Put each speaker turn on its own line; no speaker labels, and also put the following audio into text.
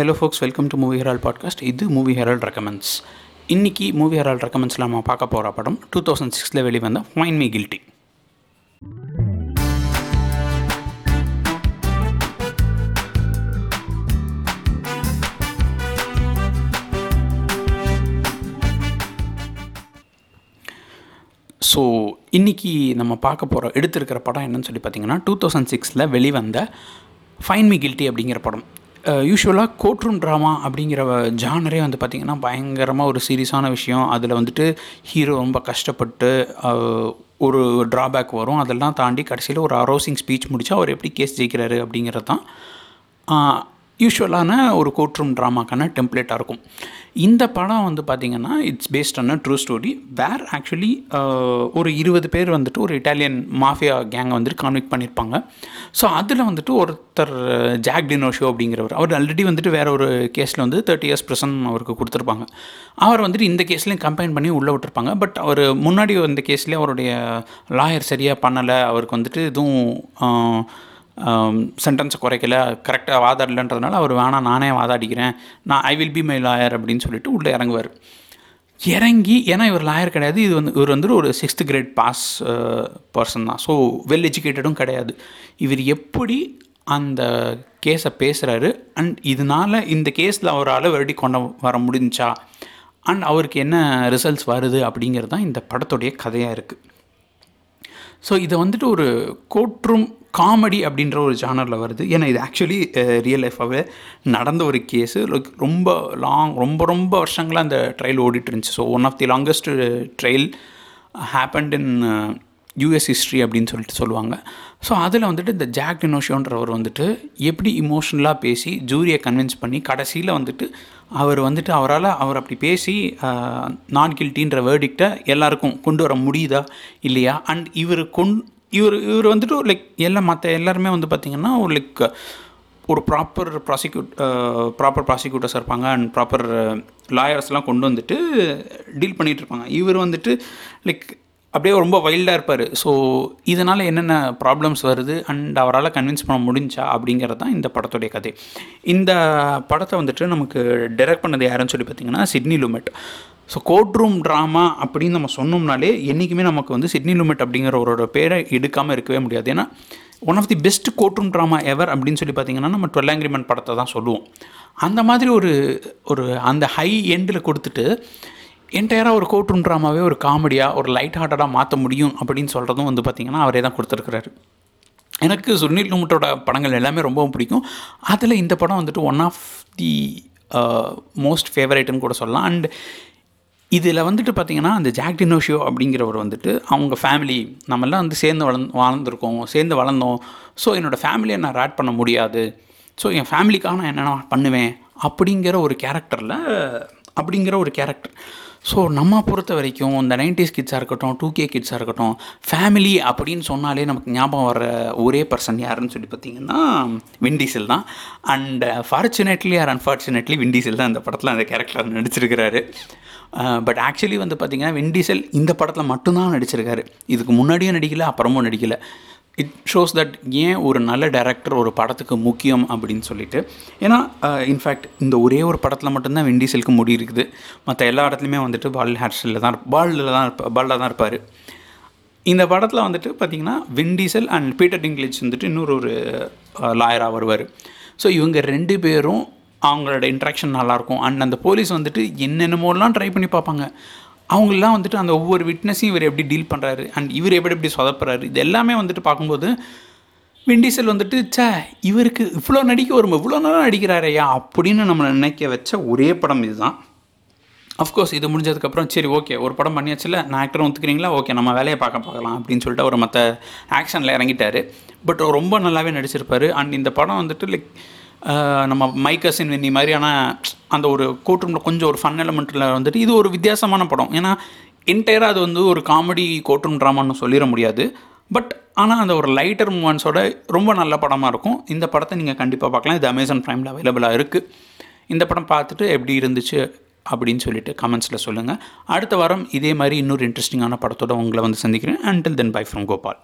Hello folks welcome to movie Herald podcast இது movie ஹெரால் recommends இன்னைக்கு movie Herald ரெக்கமெண்ட்ஸில் நம்ம பார்க்க போகிற படம் டூ தௌசண்ட் சிக்ஸில் வெளிவந்த ஃபைன் மீ கில்ட்டி ஸோ இன்றைக்கி நம்ம பார்க்க போகிற எடுத்திருக்கிற படம் என்னன்னு சொல்லி பார்த்தீங்கன்னா டூ தௌசண்ட் சிக்ஸில் வெளிவந்த ஃபைன் மீ கில்ட்டி அப்படிங்கிற படம். யூஸ்வலாக கோர்ட் ரூம் ட்ராமா அப்படிங்கிற ஜானரே வந்து பார்த்திங்கன்னா பயங்கரமாக ஒரு சீரியஸான விஷயம். அதில் வந்துட்டு ஹீரோ ரொம்ப கஷ்டப்பட்டு ஒரு ட்ராபேக் வரும். அதெல்லாம் தாண்டி கடைசியில் ஒரு அரோசிங் ஸ்பீச் முடித்தா அவர் எப்படி கேஸ் ஜெயிக்கிறாரு அப்படிங்கிறது தான் யூஸ்வலான ஒரு கோர்ட் ரூம் ட்ராமாக்கான டெம்ப்ளேட்டாக இருக்கும். இந்த படம் வந்து பார்த்திங்கன்னா it's based on a true story where actually ஒரு இருபது பேர் வந்துட்டு ஒரு இட்டாலியன் மாஃபியா கேங்கை வந்துட்டு கான்விக் பண்ணியிருப்பாங்க ஸோ அதில் வந்துட்டு ஒருத்தர் uh, ஜாக் டினோஷோ அப்படிங்கிறவர் அவர் ஆல்ரெடி வந்துட்டு வேறு ஒரு கேஸில் வந்து தேர்ட்டி இயர்ஸ் ப்ரெசன் அவருக்கு கொடுத்துருப்பாங்க. அவர் வந்துட்டு இந்த கேஸ்லேயும் கம்பைன் பண்ணி உள்ளே விட்டுருப்பாங்க. பட் அவர் முன்னாடி இந்த கேஸ்லேயே அவருடைய லாயர் சரியாக பண்ணலை. அவருக்கு வந்துட்டு எதுவும் uh, Um, சென்டென்ஸை குறைக்கல கரெக்டாக வாதாடலன்றதுனால அவர் வேணாம் நானே வாதாடிக்கிறேன். நான் I will be my lawyer அப்படின்னு சொல்லிட்டு உள்ளே இறங்குவார். இறங்கி ஏன்னா இவர் லாயர் கிடையாது. இது வந்து இவர் வந்துட்டு ஒரு சிக்ஸ்த் கிரேட் பாஸ் பர்சன் தான். ஸோ வெல் எஜுகேட்டடும் கிடையாது. இவர் எப்படி அந்த கேஸை பேசுகிறாரு அண்ட் இதனால் இந்த கேஸில் அவரால் வெரடி கொண்டு வர முடிஞ்சா? அண்ட் அவருக்கு என்ன ரிசல்ட்ஸ் வருது அப்படிங்கிறது தான் இந்த படத்துடைய கதையாக இருக்குது ஸோ இதை வந்துட்டு ஒரு கோட்ரூம் காமெடி அப்படின்ற ஒரு ஜானரில் வருது. ஏன்னா இது ஆக்சுவலி ரியல் லைஃபாகவே நடந்த ஒரு கேஸு லைக் ரொம்ப லாங் ரொம்ப ரொம்ப வருஷங்களாக அந்த ட்ரையல் ஓடிட்டு இருந்துச்சு. So one of the longest trial happened in US history அப்படின்னு சொல்லிட்டு சொல்லுவாங்க. ஸோ அதில் வந்துட்டு இந்த ஜாக் இனோஷோன்றவர் வந்துட்டு எப்படி இமோஷனலாக பேசி ஜூரியை கன்வின்ஸ் பண்ணி கடைசியில் வந்துட்டு அவர் வந்துட்டு அவரால் அவர் அப்படி பேசி நான் கில்ட்டின்ற வேர்டிக்டை எல்லாருக்கும் கொண்டு வர முடியுதா இல்லையா? அண்ட் இவர் கொண் இவர் இவர் வந்துட்டு லைக் எல்லாம் மற்ற எல்லாருமே வந்து பார்த்திங்கன்னா ஒரு லைக் ஒரு ப்ராப்பர் ப்ராசிக்யூட் ப்ராப்பர் ப்ராசிக்யூட்டர்ஸ் இருப்பாங்க. அண்ட் ப்ராப்பர் லாயர்ஸ்லாம் கொண்டு வந்துட்டு டீல் பண்ணிகிட்டு இருப்பாங்க. இவர் வந்துட்டு லைக் அப்படியே ரொம்ப வைல்டாக இருப்பார். ஸோ இதனால் என்னென்ன ப்ராப்ளம்ஸ் வருது? அண்ட் அவரால் கன்வின்ஸ் பண்ண முடிஞ்சா? அப்படிங்கிறது தான் இந்த படத்துடைய கதை. இந்த படத்தை வந்துட்டு நமக்கு டைரக்ட் பண்ணது யாருன்னு சொல்லி பார்த்தீங்கன்னா Sidney Lumet. So courtroom drama அப்படின்னு நம்ம சொன்னோம்னாலே என்றைக்குமே நமக்கு வந்து சிட்னி லுமெட் அப்படிங்கிறவரோட பேரை எடுக்காமல் இருக்கவே முடியாது. ஏன்னா one of the best courtroom drama ever அப்படின்னு சொல்லி பார்த்தீங்கன்னா நம்ம டுவெல் ஆங்கிரிமெண்ட் படத்தை தான் சொல்லுவோம். அந்த மாதிரி ஒரு ஒரு அந்த ஹை எண்டில் கொடுத்துட்டு என்டையராக ஒரு கோர்ட் ரூம் ட்ராமாவே ஒரு காமெடியாக ஒரு லைட் ஹார்ட்டடாக மாற்ற முடியும் அப்படின்னு சொல்கிறதும் வந்து பார்த்திங்கன்னா அவரே தான் கொடுத்துருக்குறாரு. எனக்கு சுனில் நுமட்டோட படங்கள் எல்லாமே ரொம்பவும் பிடிக்கும். அதில் இந்த படம் வந்துட்டு ஒன் ஆஃப் தி மோஸ்ட் ஃபேவரேட்டுன்னு கூட சொல்லலாம். அண்ட் இதில் வந்துட்டு பார்த்திங்கன்னா அந்த ஜாக் டினோஷியோ அப்படிங்கிறவர் வந்துட்டு அவங்க ஃபேமிலி நம்மெல்லாம் வந்து சேர்ந்து வளர்ந் வாழ்ந்துருக்கோம் சேர்ந்து வளர்ந்தோம். ஸோ என்னோடய ஃபேமிலியை நான் ரேட் பண்ண முடியாது. ஸோ என் ஃபேமிலிக்காக நான் என்னென்ன பண்ணுவேன் அப்படிங்கிற ஒரு கேரக்டரில் அப்படிங்கிற ஒரு கேரக்டர் ஸோ நம்ம பொறுத்த வரைக்கும் இந்த நைன்டிஸ் கிட்ஸாக இருக்கட்டும் டூ கே கிட்ஸாக இருக்கட்டும் ஃபேமிலி அப்படின்னு சொன்னாலே நமக்கு ஞாபகம் வர ஒரே பர்சன் யாருன்னு சொல்லி பார்த்தீங்கன்னா விண்டீசல் தான். And fortunately or unfortunately Vin Diesel தான் இந்த படத்தில் அந்த கேரக்டர் நடிச்சிருக்கிறாரு. Uh, பட் ஆக்சுவலி வந்து பார்த்திங்கன்னா விண்டீசல் இந்த படத்தில் மட்டும்தான் நடிச்சிருக்காரு. இதுக்கு முன்னாடியும் நடிக்கல அப்புறமும் நடிக்கலை. இட் ஷோஸ் தட் ஏன் ஒரு நல்ல டேரக்டர் ஒரு படத்துக்கு முக்கியம் அப்படின்னு சொல்லிட்டு? ஏன்னா இன்ஃபேக்ட் இந்த ஒரே ஒரு படத்தில் மட்டும்தான் விண்டீசலுக்கு முடி இருக்குது. மற்ற எல்லா இடத்துலையுமே வந்துட்டு பால் ஹேர்ஸ்டைலில் தான் பாலில் தான் இருப்பா பாலில் தான் இருப்பார். இந்த படத்தில் வந்துட்டு பார்த்திங்கன்னா விண்டீசல் அண்ட் பீட்டர் டிங்லிச் வந்துட்டு இன்னொரு ஒரு லாயராக வருவார். ஸோ இவங்க ரெண்டு பேரும் அவங்களோட இன்ட்ராக்ஷன் நல்லாயிருக்கும் அண்ட் அந்த போலீஸ் வந்துட்டு என்னென்னமோலாம் ட்ரை பண்ணி பார்ப்பாங்க. அவங்களெலாம் வந்துட்டு அந்த ஒவ்வொரு விட்னஸையும் இவர் எப்படி டீல் பண்ணுறாரு அண்ட் இவர் எப்படி எப்படி சொதப்புறாரு? இது எல்லாமே வந்துட்டு பார்க்கும்போது விண்டீசல் வந்துட்டு சே இவருக்கு இவ்வளோ நடிக்க வரும் இவ்வளோ நேரம் நடிக்கிறாரையா அப்படின்னு நம்மளை நினைக்க வச்ச ஒரே படம் இதுதான். அஃப்கோர்ஸ் இது முடிஞ்சதுக்கப்புறம் சரி ஓகே ஒரு படம் பண்ணியாச்சுல நான் ஆக்டரும் ஒத்துக்கிறீங்களா? ஓகே நம்ம வேலையை பார்க்க பார்க்கலாம் அப்படின்னு சொல்லிட்டு அவர் மற்ற ஆக்ஷனில் இறங்கிட்டார். பட் ரொம்ப நல்லாவே நடிச்சிருப்பார். அண்ட் இந்த படம் வந்துட்டு லைக் நம்ம மைக்கசின் வெண்ணி மாதிரியான அந்த ஒரு கோட்ரூமில் கொஞ்சம் ஒரு ஃபன் எலமெண்ட்டில் வந்துட்டு இது ஒரு வித்தியாசமான படம். ஏன்னா என்டையராக அது வந்து ஒரு காமெடி கோட்ரூம் ட்ராமான்னு சொல்லிட முடியாது. பட் ஆனால் அந்த ஒரு லைட்டர் மூமெண்ட்ஸோட ரொம்ப நல்ல படமாக இருக்கும். இந்த படத்தை நீங்கள் கண்டிப்பாக பார்க்கலாம். இது அமேசான் ப்ரைமில் அவைலபிளாக இருக்குது இந்த படம் பார்த்துட்டு எப்படி இருந்துச்சு அப்படின்னு சொல்லிட்டு கமெண்ட்ஸில் சொல்லுங்கள் அடுத்த வாரம் இதே மாதிரி இன்னொரு இன்ட்ரெஸ்டிங்கான படத்தோட உங்களை வந்து சந்திக்கிறேன். Until then bye from Gopal